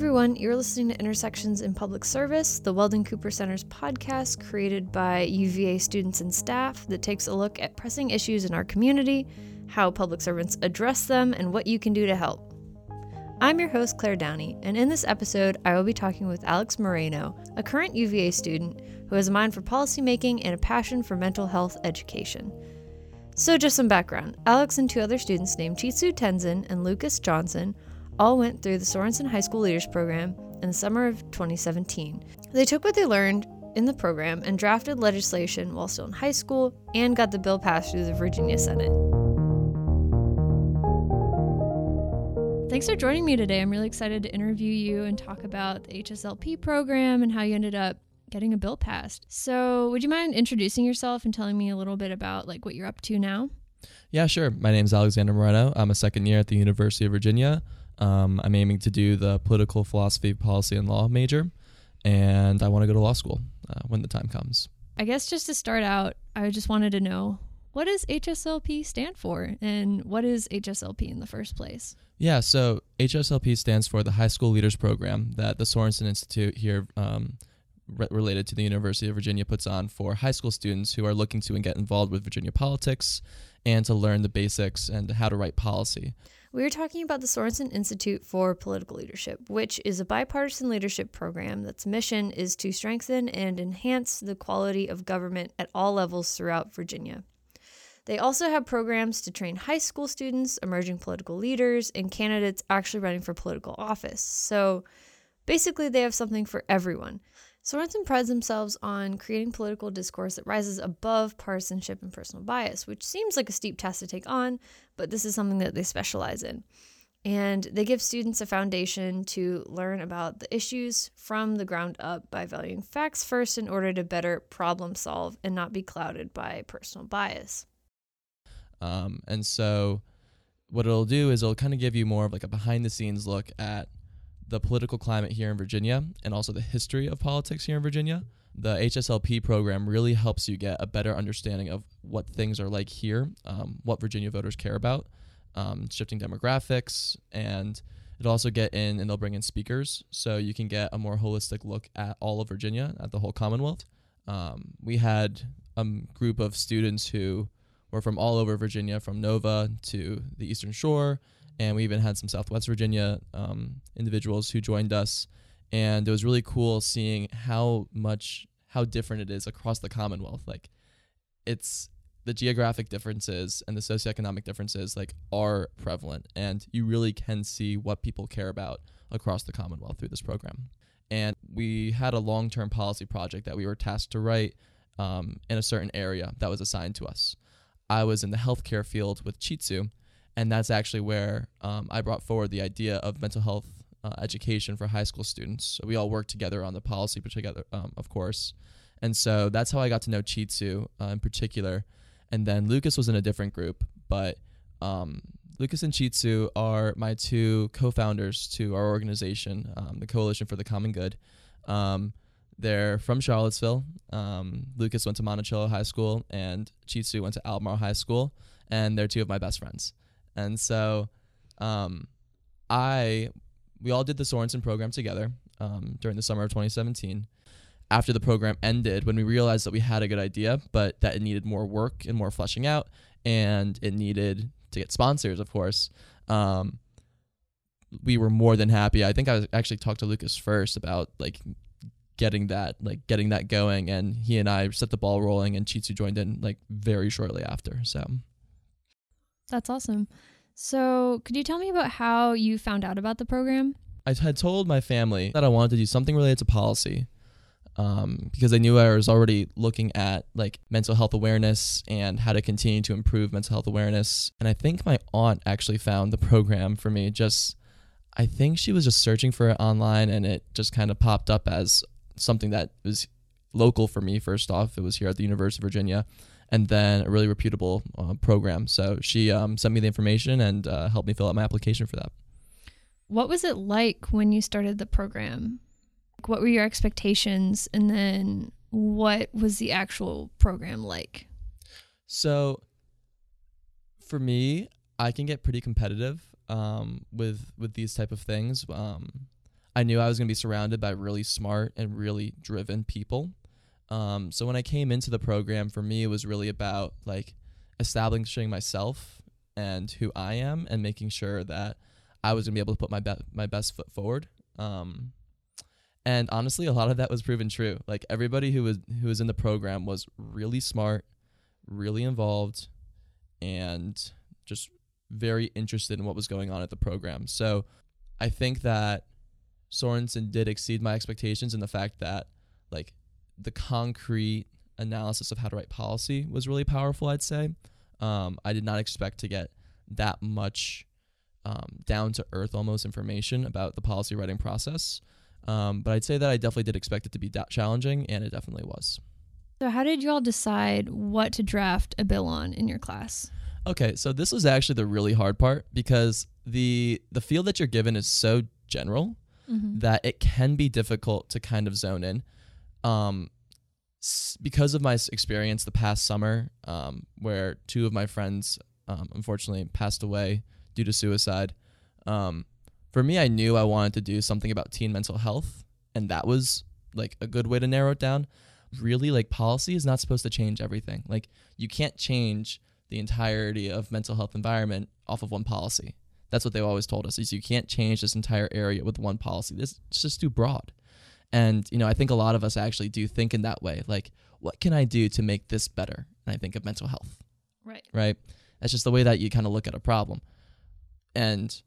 everyone. You're listening to Intersections in Public Service, the Weldon Cooper Center's podcast created by UVA students and staff that takes a look at pressing issues in our community, how public servants address them, and what you can do to help. I'm your host, Claire Downey, and in this episode, I will be talking with Alex Moreno, a current UVA student who has a mind for policymaking and a passion for mental health education. So, just some background Alex and two other students named Chitsu Tenzin and Lucas Johnson all went through the Sorensen High School Leaders Program in the summer of 2017. They took what they learned in the program and drafted legislation while still in high school and got the bill passed through the Virginia Senate. Thanks for joining me today. I'm really excited to interview you and talk about the HSLP program and how you ended up getting a bill passed. So, would you mind introducing yourself and telling me a little bit about like what you're up to now? Yeah, sure. My name is Alexander Moreno. I'm a second year at the University of Virginia. Um, I'm aiming to do the political philosophy, policy, and law major, and I want to go to law school uh, when the time comes. I guess just to start out, I just wanted to know what does HSLP stand for, and what is HSLP in the first place? Yeah, so HSLP stands for the High School Leaders Program that the Sorensen Institute here um, related to the University of Virginia puts on for high school students who are looking to and get involved with Virginia politics and to learn the basics and how to write policy. We are talking about the Sorensen Institute for Political Leadership, which is a bipartisan leadership program that's mission is to strengthen and enhance the quality of government at all levels throughout Virginia. They also have programs to train high school students, emerging political leaders, and candidates actually running for political office. So basically, they have something for everyone. Sorensen prides themselves on creating political discourse that rises above partisanship and personal bias, which seems like a steep task to take on, but this is something that they specialize in. And they give students a foundation to learn about the issues from the ground up by valuing facts first in order to better problem solve and not be clouded by personal bias. Um, and so, what it'll do is it'll kind of give you more of like a behind the scenes look at the political climate here in Virginia and also the history of politics here in Virginia. The HSLP program really helps you get a better understanding of what things are like here, um, what Virginia voters care about, um, shifting demographics, and it'll also get in and they'll bring in speakers so you can get a more holistic look at all of Virginia, at the whole Commonwealth. Um, we had a group of students who were from all over Virginia, from Nova to the Eastern Shore and we even had some Southwest Virginia um, individuals who joined us, and it was really cool seeing how much how different it is across the Commonwealth. Like, it's the geographic differences and the socioeconomic differences like are prevalent, and you really can see what people care about across the Commonwealth through this program. And we had a long term policy project that we were tasked to write um, in a certain area that was assigned to us. I was in the healthcare field with Chitsu, and that's actually where um, I brought forward the idea of mental health uh, education for high school students. So we all worked together on the policy together, um, of course, and so that's how I got to know Chitsu uh, in particular. And then Lucas was in a different group, but um, Lucas and Chitsu are my two co-founders to our organization, um, the Coalition for the Common Good. Um, they're from Charlottesville. Um, Lucas went to Monticello High School, and Chitsu went to Albemarle High School, and they're two of my best friends. And so um, I we all did the Sorensen program together um, during the summer of 2017. After the program ended, when we realized that we had a good idea, but that it needed more work and more fleshing out, and it needed to get sponsors, of course, um, we were more than happy. I think I actually talked to Lucas first about like getting that like getting that going, and he and I set the ball rolling, and Chitsu joined in like very shortly after. So that's awesome. So, could you tell me about how you found out about the program? I had told my family that I wanted to do something related to policy um, because I knew I was already looking at like mental health awareness and how to continue to improve mental health awareness. And I think my aunt actually found the program for me. Just, I think she was just searching for it online and it just kind of popped up as something that was local for me. First off, it was here at the University of Virginia and then a really reputable uh, program. So she um, sent me the information and uh, helped me fill out my application for that. What was it like when you started the program? What were your expectations, and then what was the actual program like? So, for me, I can get pretty competitive um, with with these type of things. Um, I knew I was going to be surrounded by really smart and really driven people. Um, so when I came into the program, for me, it was really about like establishing myself and who I am, and making sure that I was gonna be able to put my be- my best foot forward. Um, and honestly, a lot of that was proven true. Like everybody who was who was in the program was really smart, really involved, and just very interested in what was going on at the program. So I think that Sorensen did exceed my expectations in the fact that like the concrete analysis of how to write policy was really powerful, I'd say. Um, I did not expect to get that much um, down to earth almost information about the policy writing process. Um, but I'd say that I definitely did expect it to be da- challenging, and it definitely was. So, how did you all decide what to draft a bill on in your class? Okay, so this was actually the really hard part because the the field that you're given is so general mm-hmm. that it can be difficult to kind of zone in. Um, because of my experience the past summer, um, where two of my friends um, unfortunately passed away due to suicide. Um, for me, I knew I wanted to do something about teen mental health, and that was like a good way to narrow it down. Really, like policy is not supposed to change everything. Like you can't change the entirety of mental health environment off of one policy. That's what they always told us is you can't change this entire area with one policy. This it's just too broad. And you know, I think a lot of us actually do think in that way. Like, what can I do to make this better? And I think of mental health. Right. Right. That's just the way that you kind of look at a problem. And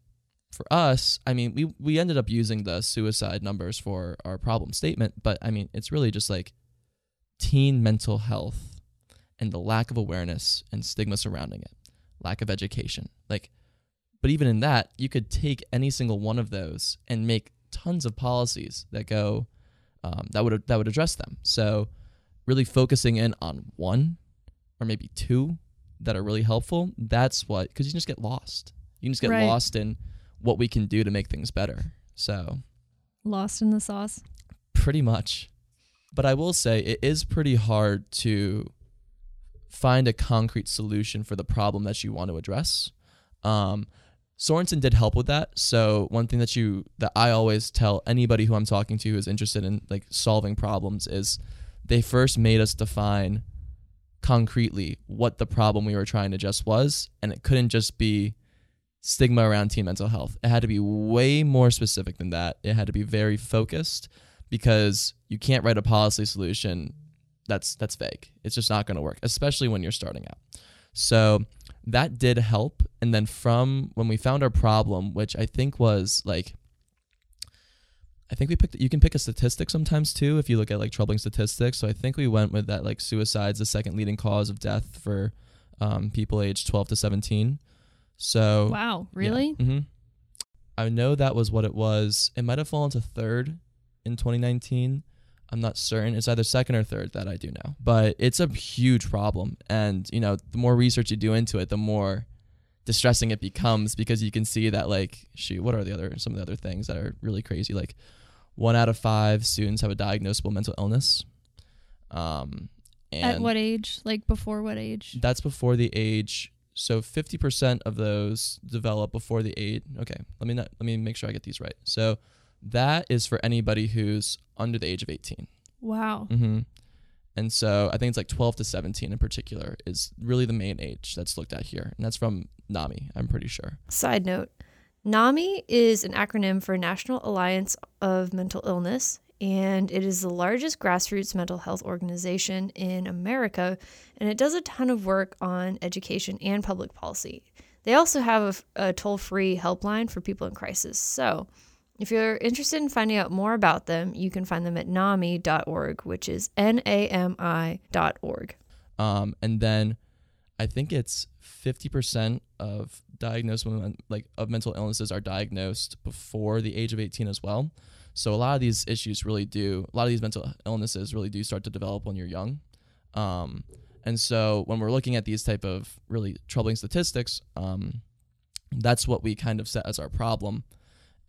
for us, I mean, we we ended up using the suicide numbers for our problem statement, but I mean, it's really just like teen mental health and the lack of awareness and stigma surrounding it, lack of education. Like but even in that, you could take any single one of those and make tons of policies that go um, that would that would address them. So really focusing in on one or maybe two that are really helpful, that's what because you can just get lost. You can just get right. lost in what we can do to make things better. So lost in the sauce. Pretty much. But I will say it is pretty hard to find a concrete solution for the problem that you want to address. Um, Sorensen did help with that. So one thing that you that I always tell anybody who I'm talking to who is interested in like solving problems is they first made us define concretely what the problem we were trying to address was, and it couldn't just be stigma around teen mental health. It had to be way more specific than that. It had to be very focused because you can't write a policy solution that's that's vague. It's just not going to work, especially when you're starting out. So that did help. And then from when we found our problem, which I think was like, I think we picked. You can pick a statistic sometimes too if you look at like troubling statistics. So I think we went with that like suicide's the second leading cause of death for um, people aged 12 to 17. So wow, really? Yeah. Mm-hmm. I know that was what it was. It might have fallen to third in 2019. I'm not certain. It's either second or third that I do know. But it's a huge problem. And, you know, the more research you do into it, the more distressing it becomes because you can see that like shoot, what are the other some of the other things that are really crazy? Like one out of five students have a diagnosable mental illness. Um At what age? Like before what age? That's before the age so 50% of those develop before the age okay let me not, let me make sure i get these right so that is for anybody who's under the age of 18. Wow. Mm-hmm. And so I think it's like 12 to 17 in particular is really the main age that's looked at here. And that's from NAMI, I'm pretty sure. Side note NAMI is an acronym for National Alliance of Mental Illness, and it is the largest grassroots mental health organization in America, and it does a ton of work on education and public policy. They also have a, a toll free helpline for people in crisis. So, if you're interested in finding out more about them, you can find them at NAMI.org, which is N A M I.org. Um, and then I think it's 50% of diagnosed women, like of mental illnesses are diagnosed before the age of 18 as well. So a lot of these issues really do, a lot of these mental illnesses really do start to develop when you're young. Um, and so when we're looking at these type of really troubling statistics, um, that's what we kind of set as our problem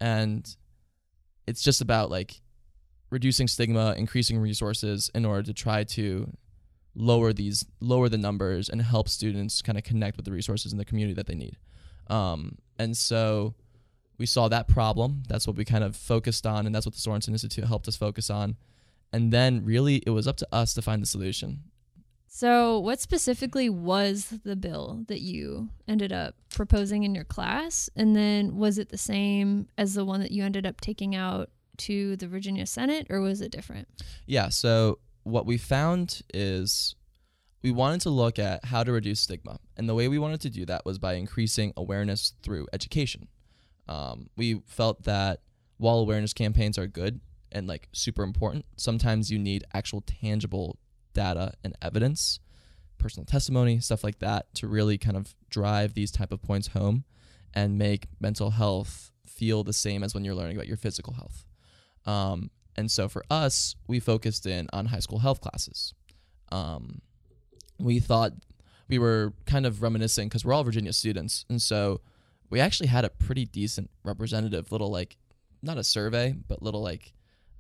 and it's just about like reducing stigma, increasing resources in order to try to lower these lower the numbers and help students kind of connect with the resources in the community that they need. Um, and so we saw that problem. That's what we kind of focused on, and that's what the Sorensen Institute helped us focus on. And then really, it was up to us to find the solution. So, what specifically was the bill that you ended up proposing in your class? And then was it the same as the one that you ended up taking out to the Virginia Senate, or was it different? Yeah. So, what we found is we wanted to look at how to reduce stigma. And the way we wanted to do that was by increasing awareness through education. Um, we felt that while awareness campaigns are good and like super important, sometimes you need actual tangible data and evidence, personal testimony, stuff like that to really kind of drive these type of points home and make mental health feel the same as when you're learning about your physical health. Um, and so for us, we focused in on high school health classes. Um, we thought we were kind of reminiscing because we're all Virginia students, and so we actually had a pretty decent representative little like not a survey, but little like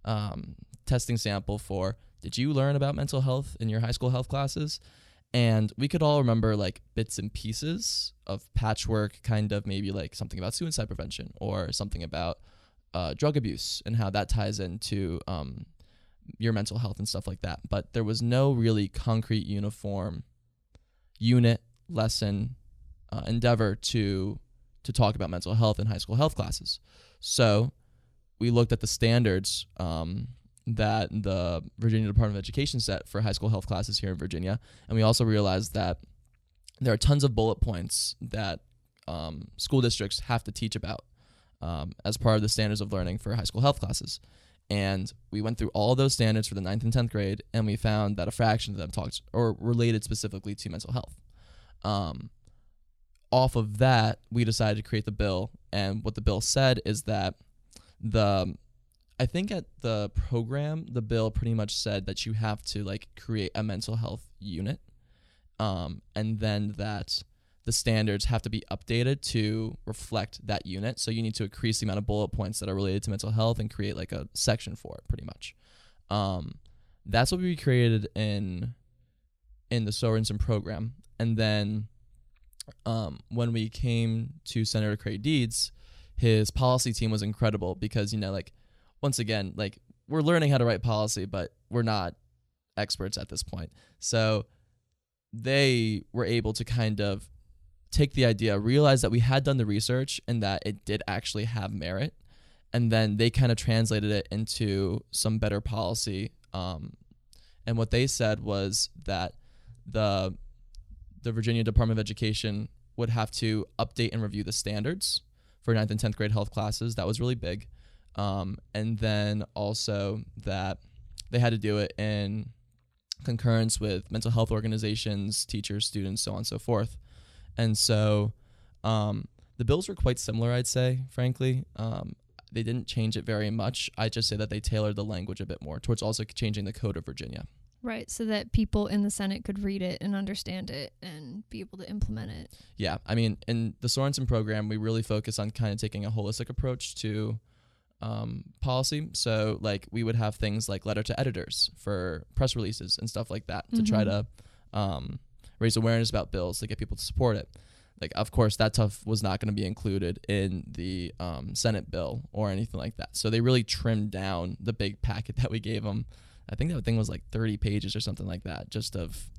um, testing sample for did you learn about mental health in your high school health classes? And we could all remember like bits and pieces of patchwork, kind of maybe like something about suicide prevention or something about uh, drug abuse and how that ties into um, your mental health and stuff like that. But there was no really concrete, uniform unit, lesson, uh, endeavor to to talk about mental health in high school health classes. So we looked at the standards um, that the Virginia Department of Education set for high school health classes here in Virginia, and we also realized that there are tons of bullet points that um, school districts have to teach about um, as part of the standards of learning for high school health classes. And we went through all those standards for the ninth and 10th grade, and we found that a fraction of them talked or related specifically to mental health. Um, off of that, we decided to create the bill. And what the bill said is that the, I think at the program, the bill pretty much said that you have to like create a mental health unit. Um, and then that the standards have to be updated to reflect that unit. So you need to increase the amount of bullet points that are related to mental health and create like a section for it, pretty much. Um, that's what we created in in the Sorensen program, and then um, when we came to Senator Creigh Deeds, his policy team was incredible because you know like once again like we're learning how to write policy, but we're not experts at this point. So they were able to kind of take the idea, realize that we had done the research and that it did actually have merit, and then they kind of translated it into some better policy. Um, and what they said was that the the Virginia Department of Education would have to update and review the standards for 9th and 10th grade health classes. That was really big. Um, and then also that they had to do it in concurrence with mental health organizations, teachers, students, so on and so forth. And so um, the bills were quite similar, I'd say, frankly. Um, they didn't change it very much. I just say that they tailored the language a bit more towards also changing the code of Virginia. Right, so that people in the Senate could read it and understand it and be able to implement it. Yeah, I mean, in the Sorensen program, we really focus on kind of taking a holistic approach to um, policy. So, like, we would have things like letter to editors for press releases and stuff like that to mm-hmm. try to um, raise awareness about bills to get people to support it. Like, of course, that stuff was not going to be included in the um, Senate bill or anything like that. So they really trimmed down the big packet that we gave them. I think that thing was like 30 pages or something like that, just of,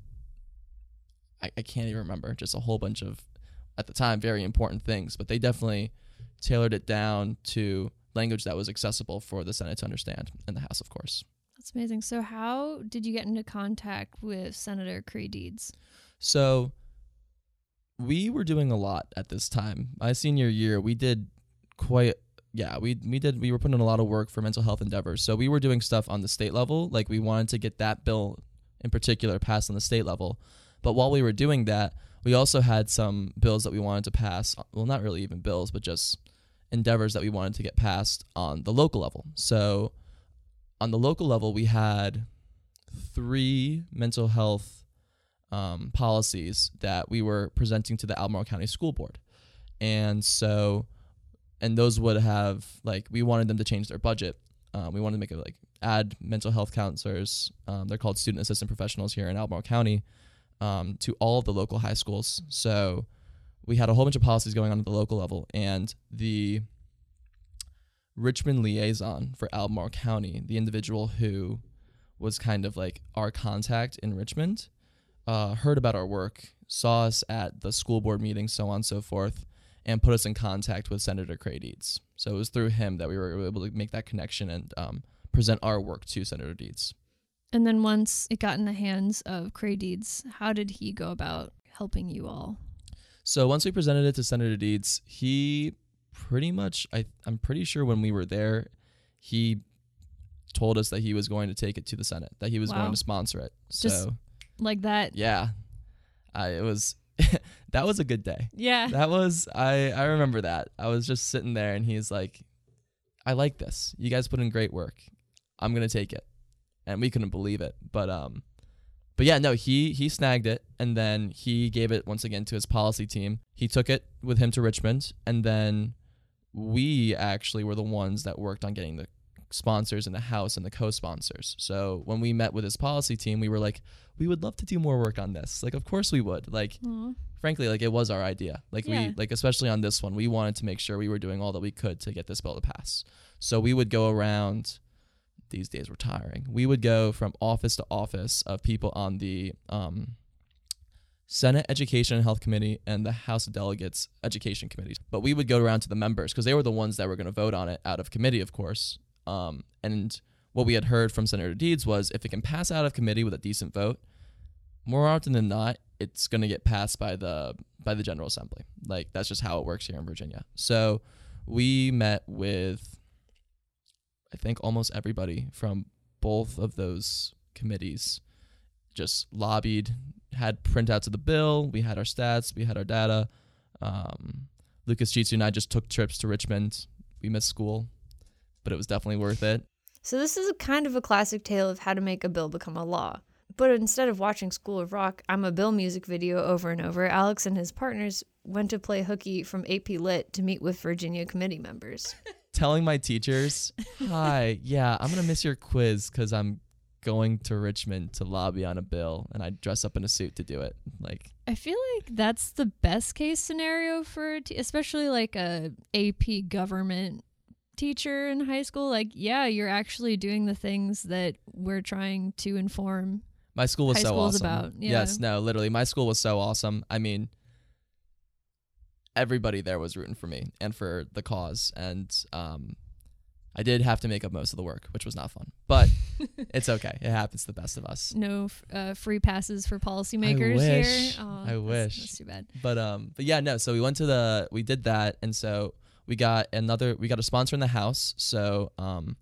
I, I can't even remember, just a whole bunch of, at the time, very important things. But they definitely tailored it down to language that was accessible for the Senate to understand, and the House, of course. That's amazing. So, how did you get into contact with Senator Creigh Deeds? So we were doing a lot at this time. My senior year, we did quite yeah, we we did we were putting in a lot of work for mental health endeavors. So we were doing stuff on the state level, like we wanted to get that bill in particular passed on the state level. But while we were doing that, we also had some bills that we wanted to pass. Well, not really even bills, but just endeavors that we wanted to get passed on the local level. So on the local level, we had three mental health um, policies that we were presenting to the Albemarle County School Board. And so, and those would have, like, we wanted them to change their budget. Um, we wanted to make it like add mental health counselors. Um, they're called student assistant professionals here in Albemarle County um, to all of the local high schools. So we had a whole bunch of policies going on at the local level. And the Richmond liaison for Albemarle County, the individual who was kind of like our contact in Richmond, uh, heard about our work, saw us at the school board meeting, so on and so forth, and put us in contact with Senator Creigh Deeds. So it was through him that we were able to make that connection and um, present our work to Senator Deeds. And then once it got in the hands of Creigh Deeds, how did he go about helping you all? So once we presented it to Senator Deeds, he pretty much I I'm pretty sure when we were there, he told us that he was going to take it to the Senate, that he was Wow. going to sponsor it. So Just- Like that? yeah, I, it was that was a good day. Yeah. That was I I remember that. I was just sitting there and he's like, I like this. You guys put in great work. I'm gonna take it, and we couldn't believe it. But um, but yeah, no, he he snagged it and then he gave it once again to his policy team. He took it with him to Richmond, and then we actually were the ones that worked on getting the sponsors in the house and the co-sponsors. So when we met with his policy team, we were like, we would love to do more work on this. Like, of course we would. Like, Aw. frankly, like it was our idea. Like Yeah. we like especially on this one, we wanted to make sure we were doing all that we could to get this bill to pass. So we would go around these days were tiring. We would go from office to office of people on the um Senate Education and Health Committee and the House of Delegates Education Committees. But we would go around to the members because they were the ones that were going to vote on it out of committee, of course. Um, and what we had heard from Senator Deeds was if it can pass out of committee with a decent vote, more often than not, it's going to get passed by the by the General Assembly. Like that's just how it works here in Virginia. So we met with I think almost everybody from both of those committees just lobbied, had printouts of the bill, we had our stats, we had our data. Um, Lucas Chitsu and I just took trips to Richmond. We missed school, but it was definitely worth it. So this is a kind of a classic tale of how to make a bill become a law. But instead of watching Schoolhouse Rock, I'm a Bill music video over and over. Alex and his partners went to play hooky from AP Lit to meet with Virginia committee members. telling my teachers, "Hi, yeah, I'm gonna miss your quiz because I'm going to Richmond to lobby on a bill, and I dress up in a suit to do it." Like, I feel like that's the best case scenario for, t- especially like a AP government teacher in high school. Like, yeah, you're actually doing the things that we're trying to inform. my school was so awesome. about, yeah. Yes, no, literally, my school was so awesome. I mean, everybody there was rooting for me and for the cause, and um, I did have to make up most of the work, which was not fun, but it's okay. It happens to the best of us. No f- uh, free passes for policymakers wish. here. I that's- wish. That's too bad. but um but yeah no so we went to the we did that and so we got another we got a sponsor in the house so um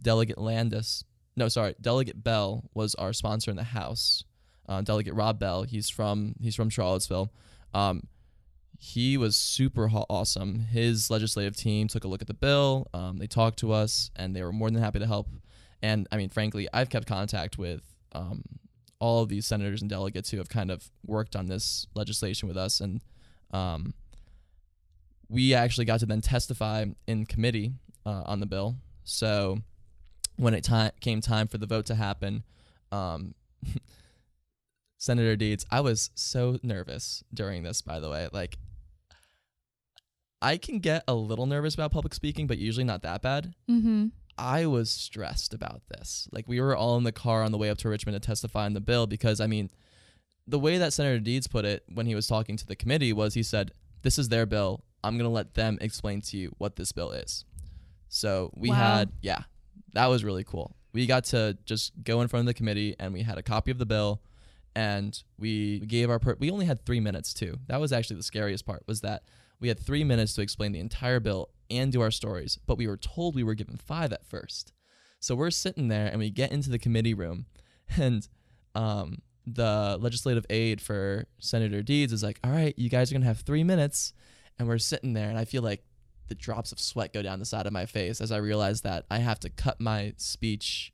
delegate landes no sorry delegate bell was our sponsor in the house uh, delegate rob bell he's from he's from charlottesville um he was super awesome. His legislative team took a look at the bill um, they talked to us and they were more than happy to help. And i mean frankly i've kept contact with um, all of these senators and delegates who have kind of worked on this legislation with us. And um, we actually got to then testify in committee uh, on the bill. So when it ti- came time for the vote to happen um, senator deeds i was so nervous during this by the way. Like i can get a little nervous about public speaking but usually not that bad Mm-hmm. I was stressed about this. Like we were all in the car on the way up to Richmond to testify on the bill because I mean, the way that Senator Deeds put it when he was talking to the committee was he said, "This is their bill. I'm going to let them explain to you what this bill is." So we Wow. had yeah, that was really cool. We got to just go in front of the committee and we had a copy of the bill and we gave our per- we only had 3 minutes too. That was actually the scariest part was that we had 3 minutes to explain the entire bill and do our stories, but we were told we were given 5 at first. So we're sitting there and we get into the committee room and um the legislative aide for Senator Deeds is like, "All right, you guys are going to have 3 minutes." And we're sitting there and I feel like the drops of sweat go down the side of my face as I realize that I have to cut my speech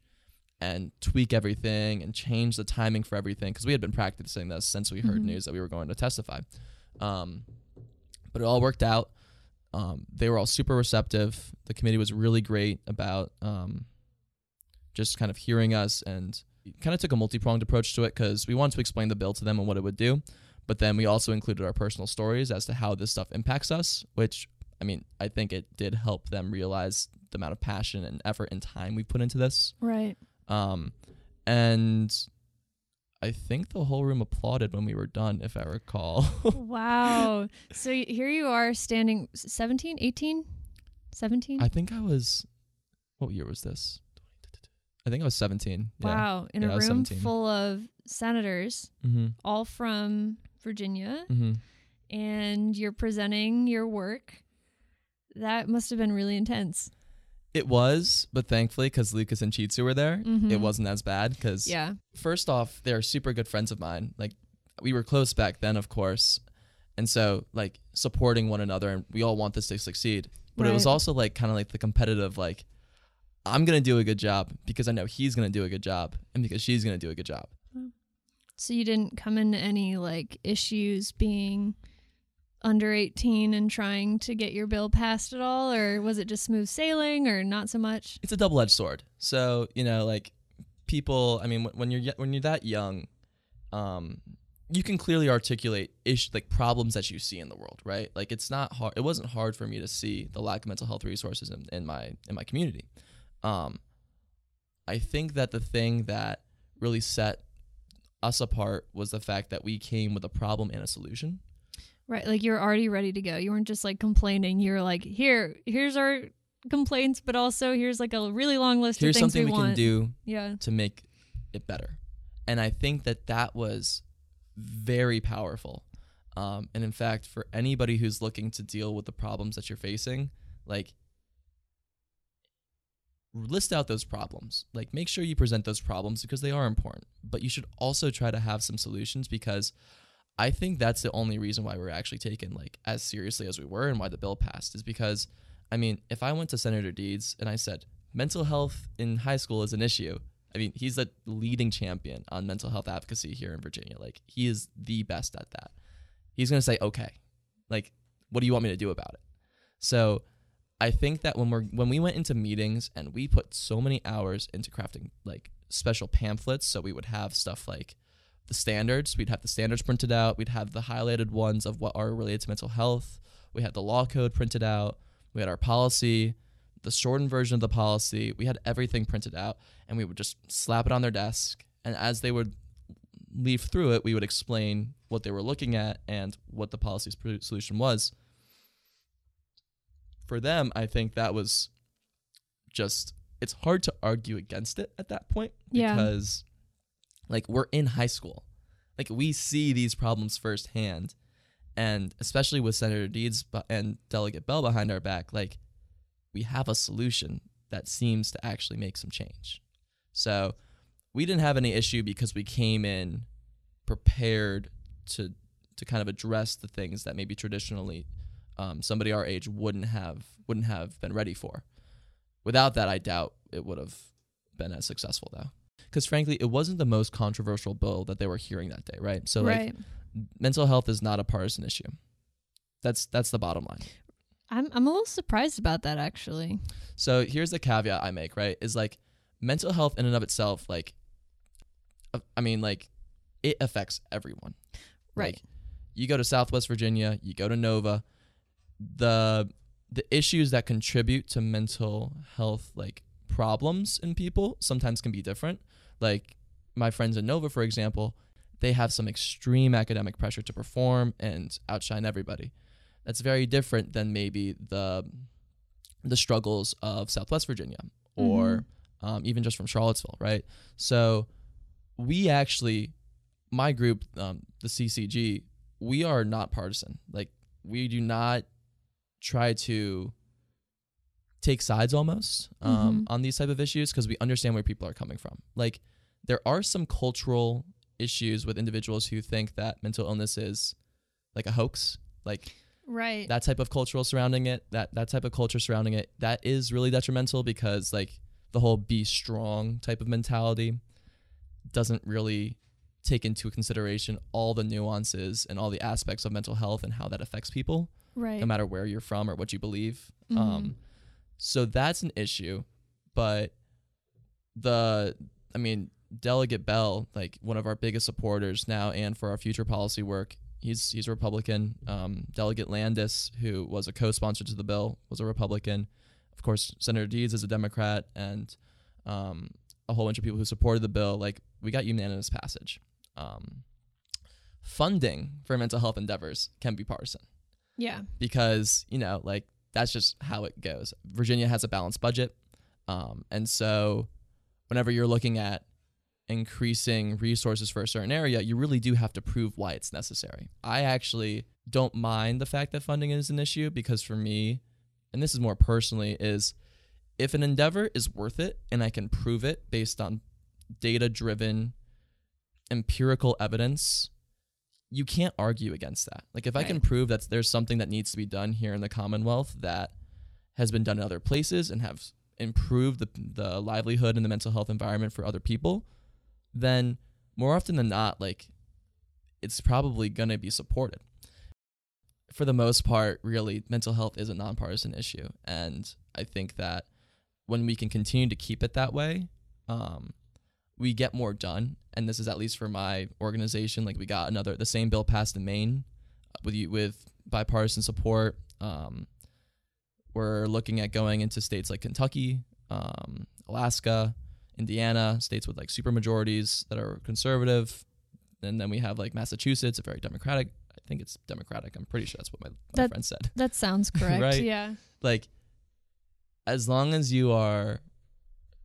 and tweak everything and change the timing for everything because we had been practicing this since we heard Mhm. news that we were going to testify. Um, but it all worked out. Um, they were all super receptive. The committee was really great about um, just kind of hearing us and kind of took a multi pronged approach to it because we wanted to explain the bill to them and what it would do. But then we also included our personal stories as to how this stuff impacts us, which I mean, I think it did help them realize the amount of passion and effort and time we put into this. Right. Um, and I think the whole room applauded when we were done, if I recall. wow. So here you are standing 17, 18, 17? I think I was. What year was this? I think I was 17. Yeah. Wow. In Yeah, a room full of senators, Mm-hmm. all from Virginia, Mm-hmm. and you're presenting your work. That must have been really intense. It was, but thankfully, because Lucas and Chitsu were there, Mhm. it wasn't as bad. Because Yeah. first off, they're super good friends of mine. Like we were close back then, of course, and so like supporting one another, and we all want this to succeed. But it was also like kind of like the competitive, like I'm gonna do a good job because I know he's gonna do a good job, and because she's gonna do a good job. So you didn't come into any like issues being under 18 and trying to get your bill passed at all or was it just smooth sailing or not so much? It's a double edged sword. So you know, like people. I mean, when- when you're when you're that young, um, you can clearly articulate ish like problems that you see in the world, right? Like it's not hard. It wasn't hard for me to see the lack of mental health resources in, in my in my community. Um, I think that the thing that really set us apart was the fact that we came with a problem and a solution. Right, like you're already ready to go. You weren't just like complaining. You were like, "Here, here's our complaints, but also here's like a really long list Here's of things something we, want." can do Yeah. to make it better. And I think that that was very powerful. Um, and in fact, for anybody who's looking to deal with the problems that you're facing, like list out those problems. Like make sure you present those problems because they are important. But you should also try to have some solutions because I think that's the only reason why we're actually taken like as seriously as we were and why the bill passed is because I mean, if I went to Senator Deeds and I said mental health in high school is an issue, I mean, he's the leading champion on mental health advocacy here in Virginia. Like, he is the best at that. He's going to say, okay, like, what do you want me to do about it? So, I think that when we're when we went into meetings and we put so many hours into crafting like special pamphlets, so we would have stuff like the standards. We'd have the standards printed out. We'd have the highlighted ones of what are related to mental health. We had the law code printed out. We had our policy, the shortened version of the policy. We had everything printed out, and we would just slap it on their desk. And as they would leaf through it, we would explain what they were looking at and what the policy's solution was. For them, I think that was just, it's hard to argue against it at that point Yeah. because, like, we're in high school. Like, we see these problems firsthand. And especially with Senator Deeds and Delegate Bell behind our back, like, we have a solution that seems to actually make some change. So we didn't have any issue because we came in prepared to to kind of address the things that maybe traditionally um, somebody our age wouldn't have wouldn't have been ready for. Without that, I doubt it would have been as successful though. Because frankly, it wasn't the most controversial bill that they were hearing that day, right? So like mental health is not a partisan issue. That's that's the bottom line. I'm I'm a little surprised about that actually. So here's the caveat I make, right? Is like mental health in and of itself, like, uh, I mean, like, it affects everyone. Right. Like, you go to Southwest Virginia, you go to Nova, the the issues that contribute to mental health like problems in people sometimes can be different. Like my friends in Nova, for example, they have some extreme academic pressure to perform and outshine everybody. That's very different than maybe the the struggles of Southwest Virginia or um, even just from Charlottesville, right? So we actually, my group, um, the CCG, we are not partisan. Like we do not try to take sides almost um, Mhm. on these type of issues because we understand where people are coming from. Like there are some cultural issues with individuals who think that mental illness is like a hoax. Like Right. that type of cultural surrounding it that that type of culture surrounding it that is really detrimental because like the whole be strong type of mentality doesn't really take into consideration all the nuances and all the aspects of mental health and how that affects people right. no matter where you're from or what you believe Mhm. um so that's an issue but the i mean delegate bell like one of our biggest supporters now and for our future policy work he's he's a republican um, delegate landes who was a co-sponsor to the bill was a republican of course, Senator Deeds is a Democrat, and um, a whole bunch of people who supported the bill. Like we got unanimous passage. Um, funding for mental health endeavors can be partisan Yeah. because you know like that's just how it goes. Virginia has a balanced budget um, and so whenever you're looking at increasing resources for a certain area you really do have to prove why it's necessary. I actually don't mind the fact that funding is an issue because for me and this is more personally is if an endeavor is worth it and i can prove it based on data driven empirical evidence you can't argue against that. Like if I can prove that there's something that needs to be done here in the Commonwealth that has been done in other places and have improved the the livelihood and the mental health environment for other people, then more often than not, like it's probably gonna be supported. For the most part, really, mental health is a nonpartisan issue, and I think that when we can continue to keep it that way, um, we get more done. And this is at least for my organization. Like we got another the same bill passed in Maine uh, with you with bipartisan support. Um, we're looking at going into states like Kentucky, um, Alaska, Indiana, states with like super majorities that are conservative. And then we have like Massachusetts, a very democratic. I think it's democratic. I'm pretty sure that's what my, my That- friend said That sounds correct. Right. Yeah. like as long as you are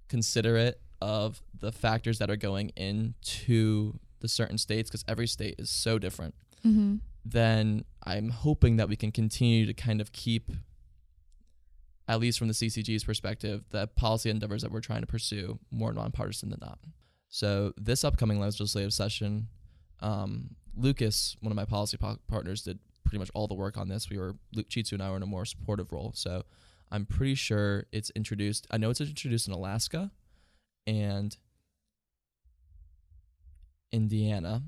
considerate of the factors that are going into the certain states because every state is so different Mm-hmm. then i'm hoping that we can continue to kind of keep at least from the ccg's perspective the policy endeavors that we're trying to pursue more nonpartisan than not. So this upcoming legislative session um, lucas one of my policy po- partners did pretty much all the work on this. We were luke chitsu and i were in a more supportive role. So i'm pretty sure it's introduced i know it's introduced in alaska and indiana.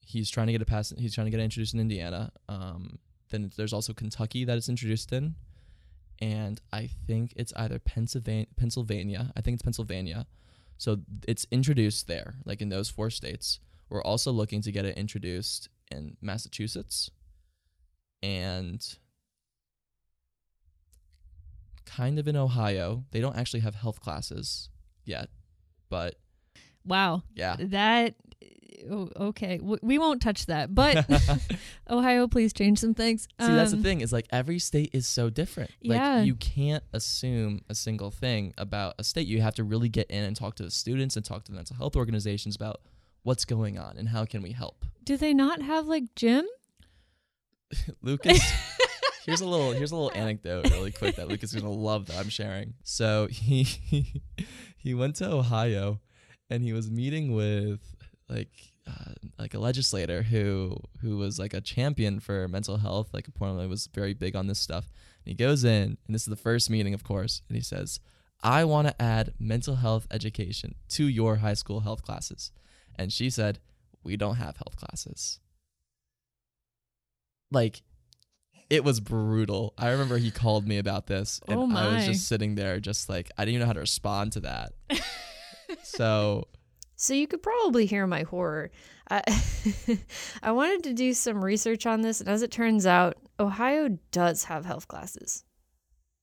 He's trying to get it passed he's trying to get introduced in indiana um, then there's also kentucky that it's introduced in and i think it's either pennsylvania pennsylvania i think it's pennsylvania. So it's introduced there like in those four states. We're also looking to get it introduced in massachusetts and kind of in ohio. They don't actually have health classes yet but Wow. yeah That. oh, Okay. We won't touch that. But Ohio, please change some things. See, that's the Um, thing is like every state is so different. Like Yeah. you can't assume a single thing about a state. You have to really get in and talk to the students and talk to the mental health organizations about what's going on and how can we help. Do they not have like gym? Lucas, here's a little here's a little anecdote really quick that Lucas is gonna love that I'm sharing. So he he went to Ohio and he was meeting with like uh, like a legislator who who was like a champion for mental health, like apparently was very big on this stuff. And he goes in, and this is the first meeting, of course, and he says, "I want to add mental health education to your high school health classes." And she said, "We don't have health classes." Like it was brutal. I remember he called me about this and Oh I was just sitting there just like I didn't even know how to respond to that. so So you could probably hear my horror. I, I wanted to do some research on this, and as it turns out, Ohio does have health classes.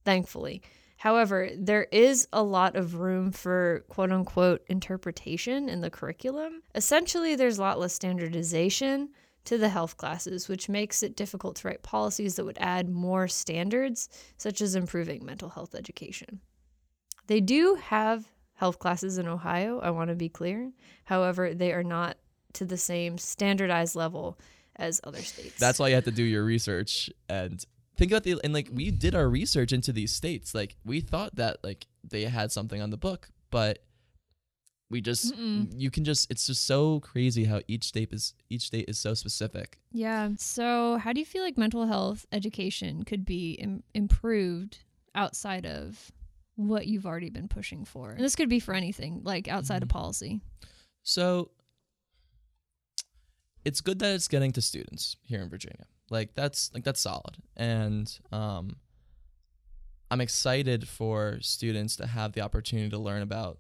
Thankfully. However, there is a lot of room for quote unquote interpretation in the curriculum. Essentially, there's a lot less standardization to the health classes, which makes it difficult to write policies that would add more standards, such as improving mental health education. They do have health classes in Ohio, I want to be clear. However, they are not to the same standardized level as other states. that's why you have to do your research and think about the and like we did our research into these states. Like we thought that like they had something on the book, but we just Mm-mm. you can just it's just so crazy how each state is each state is so specific. Yeah. So, how do you feel like mental health education could be Im- improved outside of what you've already been pushing for? And this could be for anything, like outside of Mhm. policy. So it's good that it's getting to students here in Virginia. Like that's like that's solid. And um I'm excited for students to have the opportunity to learn about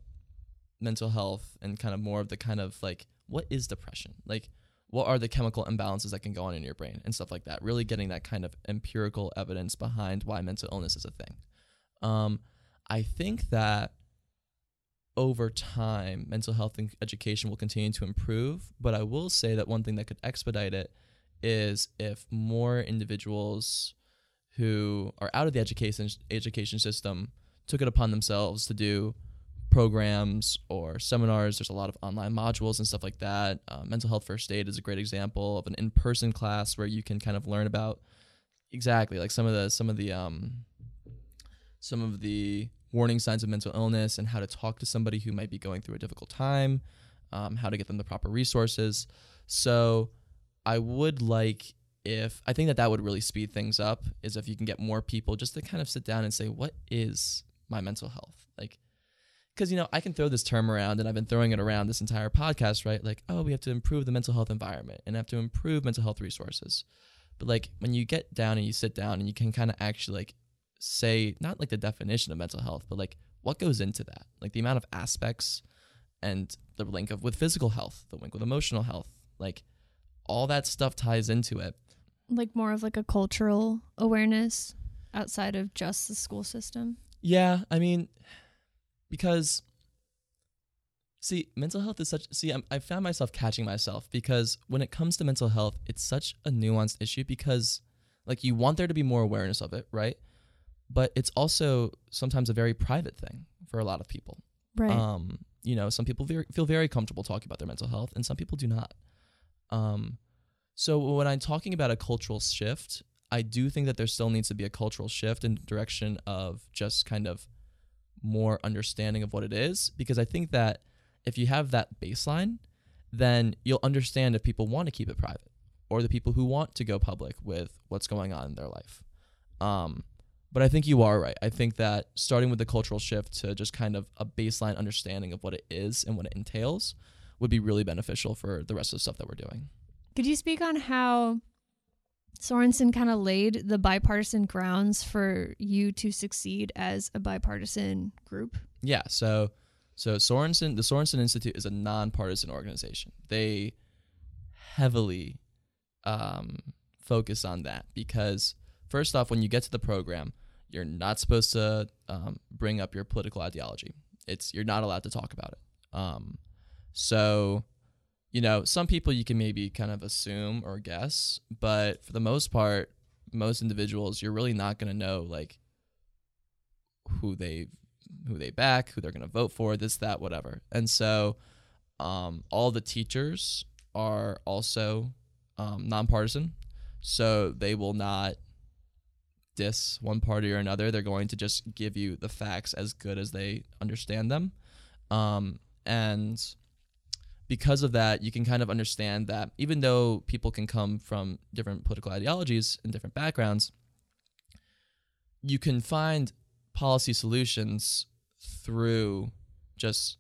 mental health and kind of more of the kind of like what is depression? Like what are the chemical imbalances that can go on in your brain and stuff like that. Really getting that kind of empirical evidence behind why mental illness is a thing. Um, I think that over time, mental health and education will continue to improve. But I will say that one thing that could expedite it is if more individuals who are out of the education education system took it upon themselves to do programs or seminars. There's a lot of online modules and stuff like that. Uh, mental health first aid is a great example of an in-person class where you can kind of learn about exactly like some of the some of the um some of the warning signs of mental illness and how to talk to somebody who might be going through a difficult time, um, how to get them the proper resources. So I would like if I think that that would really speed things up is if you can get more people just to kind of sit down and say what is my mental health like because you know I can throw this term around and I've been throwing it around this entire podcast right? Like oh we have to improve the mental health environment and have to improve mental health resources. But like when you get down and you sit down and you can kind of actually like say not like the definition of mental health but like what goes into that? Like the amount of aspects and the link of with physical health the link with emotional health like all that stuff ties into it. Like more of like a cultural awareness outside of just the school system? Yeah i mean because see mental health is such see I'm, i found myself catching myself because when it comes to mental health it's such a nuanced issue because like you want there to be more awareness of it right? But it's also sometimes a very private thing for a lot of people. Right. Um you know some people very, feel very comfortable talking about their mental health and some people do not. Um so when i'm talking about a cultural shift i do think that there still needs to be a cultural shift in direction of just kind of more understanding of what it is because i think that if you have that baseline then you'll understand if people want to keep it private or the people who want to go public with what's going on in their life um, but I think you are right. I think that starting with the cultural shift to just kind of a baseline understanding of what it is and what it entails would be really beneficial for the rest of the stuff that we're doing. Could you speak on how Sorensen kind of laid the bipartisan grounds for you to succeed as a bipartisan group? Yeah. So, so Sorensen, the Sorensen Institute is a nonpartisan organization. They heavily um, focus on that because, first off, when you get to the program, you're not supposed to um, bring up your political ideology. It's you're not allowed to talk about it. Um, so, you know, some people you can maybe kind of assume or guess, but for the most part, most individuals you're really not going to know like who they who they back, who they're going to vote for, this that whatever. And so, um, all the teachers are also um, nonpartisan, so they will not diss one party or another. They're going to just give you the facts as good as they understand them. Um, and because of that, you can kind of understand that even though people can come from different political ideologies and different backgrounds, you can find policy solutions through just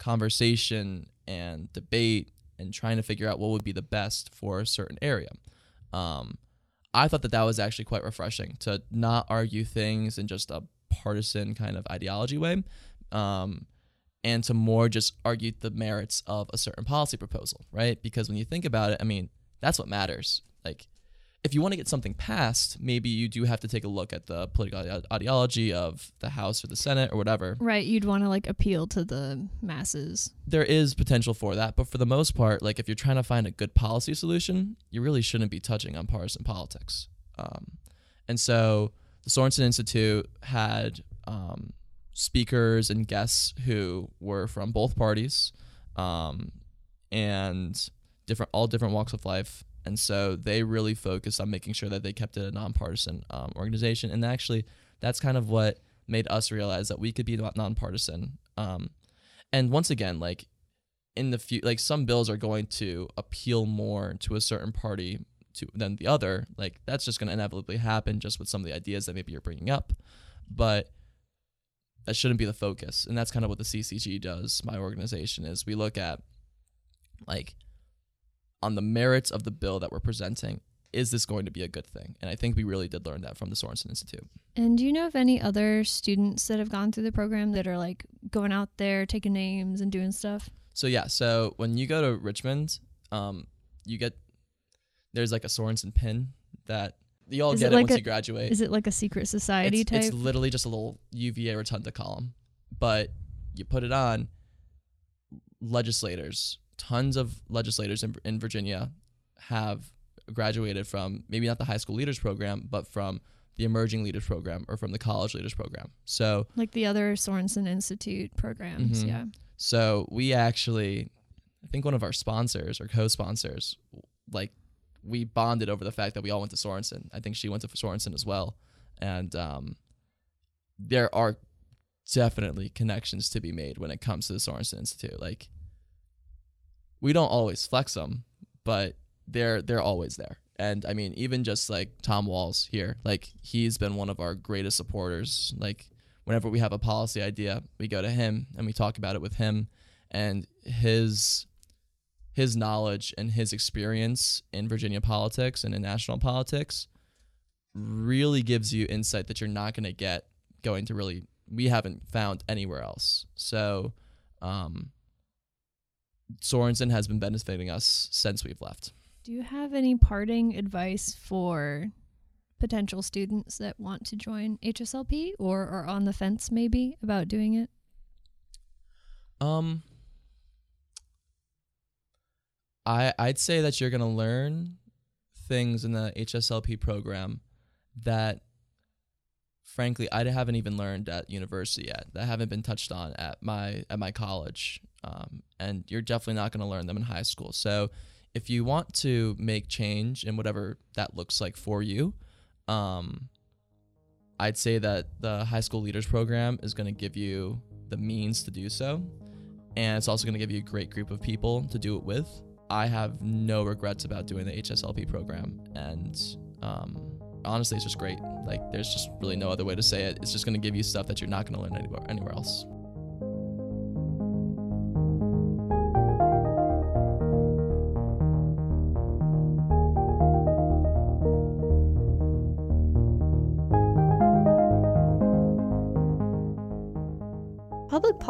conversation and debate and trying to figure out what would be the best for a certain area. Um, I thought that that was actually quite refreshing to not argue things in just a partisan kind of ideology way, um, and to more just argue the merits of a certain policy proposal, right? Because when you think about it, I mean, that's what matters. Like, if you want to get something passed, maybe you do have to take a look at the political ideology of the House or the Senate or whatever. Right. You'd want to like appeal to the masses. There is potential for that, but for the most part, like if you're trying to find a good policy solution, you really shouldn't be touching on partisan politics. Um, and so the Sorensen Institute had um, speakers and guests who were from both parties um, and different, all different walks of life and so they really focused on making sure that they kept it a nonpartisan um, organization. And actually, that's kind of what made us realize that we could be nonpartisan. Um, and once again, like in the few, like some bills are going to appeal more to a certain party to than the other. Like that's just going to inevitably happen, just with some of the ideas that maybe you're bringing up. But that shouldn't be the focus, and that's kind of what the CCG does. My organization is we look at like on the merits of the bill that we're presenting is this going to be a good thing? And I think we really did learn that from the Sorensen Institute. And do you know of any other students that have gone through the program that are like going out there, taking names and doing stuff? So yeah, so when you go to Richmond, um, you get there's like a Sorensen pin that You all Is get it like once a- you graduate. Is it like a secret society it's, type? it's literally just a little UVA rotunda column, but you put it on. Legislators, tons of legislators in, in Virginia, have graduated from maybe not the high school leaders program, but from the emerging leaders program or from the college leaders program. So like the other Sorensen Institute programs. Mhm. Yeah. So we actually, I think one of our sponsors or co-sponsors, like we bonded over the fact that we all went to Sorensen. I think she went to Sorensen as well, and um, there are definitely connections to be made when it comes to the Sorensen Institute. Like we don't always flex them, but they're they're always there. And I mean, even just like Tom Walls here, like he's been one of our greatest supporters. Like whenever we have a policy idea, we go to him and we talk about it with him and his his knowledge and his experience in Virginia politics and in national politics really gives you insight that you're not going to get going to really we haven't found anywhere else. So um Sorensen has been benefiting us since we've left. Do you have any parting advice for potential students that want to join HSLP or are on the fence maybe about doing it? Um, I I'd say that you're gonna learn things in the HSLP program that, frankly, I haven't even learned at university yet. That haven't been touched on at my at my college. Um, and you're definitely not gonna learn them in high school. So, if you want to make change in whatever that looks like for you, um, I'd say that the high school leaders program is going to give you the means to do so. And it's also going to give you a great group of people to do it with. I have no regrets about doing the HSLP program. And um, honestly, it's just great. Like, there's just really no other way to say it. It's just going to give you stuff that you're not going to learn anywhere, anywhere else.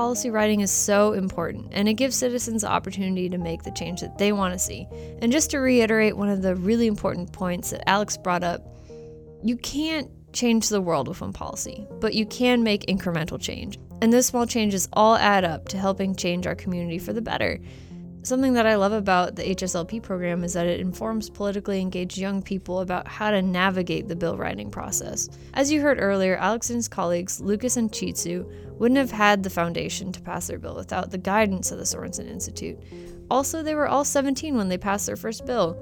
Policy writing is so important, and it gives citizens the opportunity to make the change that they want to see. And just to reiterate one of the really important points that Alex brought up, you can't change the world with one policy, but you can make incremental change. And those small changes all add up to helping change our community for the better. Something that I love about the HSLP program is that it informs politically engaged young people about how to navigate the bill writing process. As you heard earlier, Alex and his colleagues, Lucas and Chitsu, wouldn't have had the foundation to pass their bill without the guidance of the Sorensen Institute. Also, they were all 17 when they passed their first bill,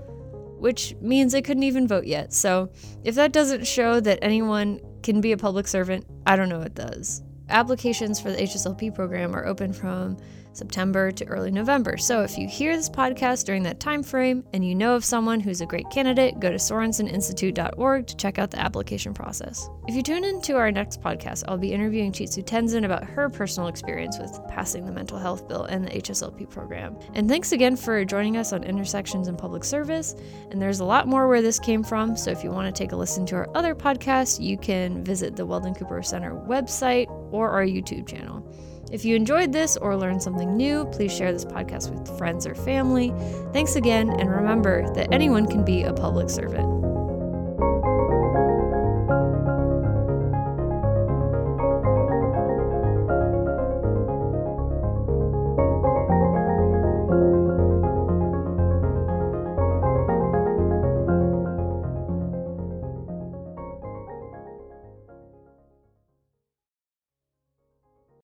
which means they couldn't even vote yet. So, if that doesn't show that anyone can be a public servant, I don't know what does. Applications for the HSLP program are open from September to early November. So if you hear this podcast during that time frame and you know of someone who's a great candidate, go to sorenseninstitute.org to check out the application process. If you tune into our next podcast, I'll be interviewing Chitsu Tenzin about her personal experience with passing the mental health bill and the HSLP program. And thanks again for joining us on Intersections in Public Service. And there's a lot more where this came from, so if you want to take a listen to our other podcasts, you can visit the Weldon Cooper Center website or our YouTube channel. If you enjoyed this or learned something new, please share this podcast with friends or family. Thanks again, and remember that anyone can be a public servant.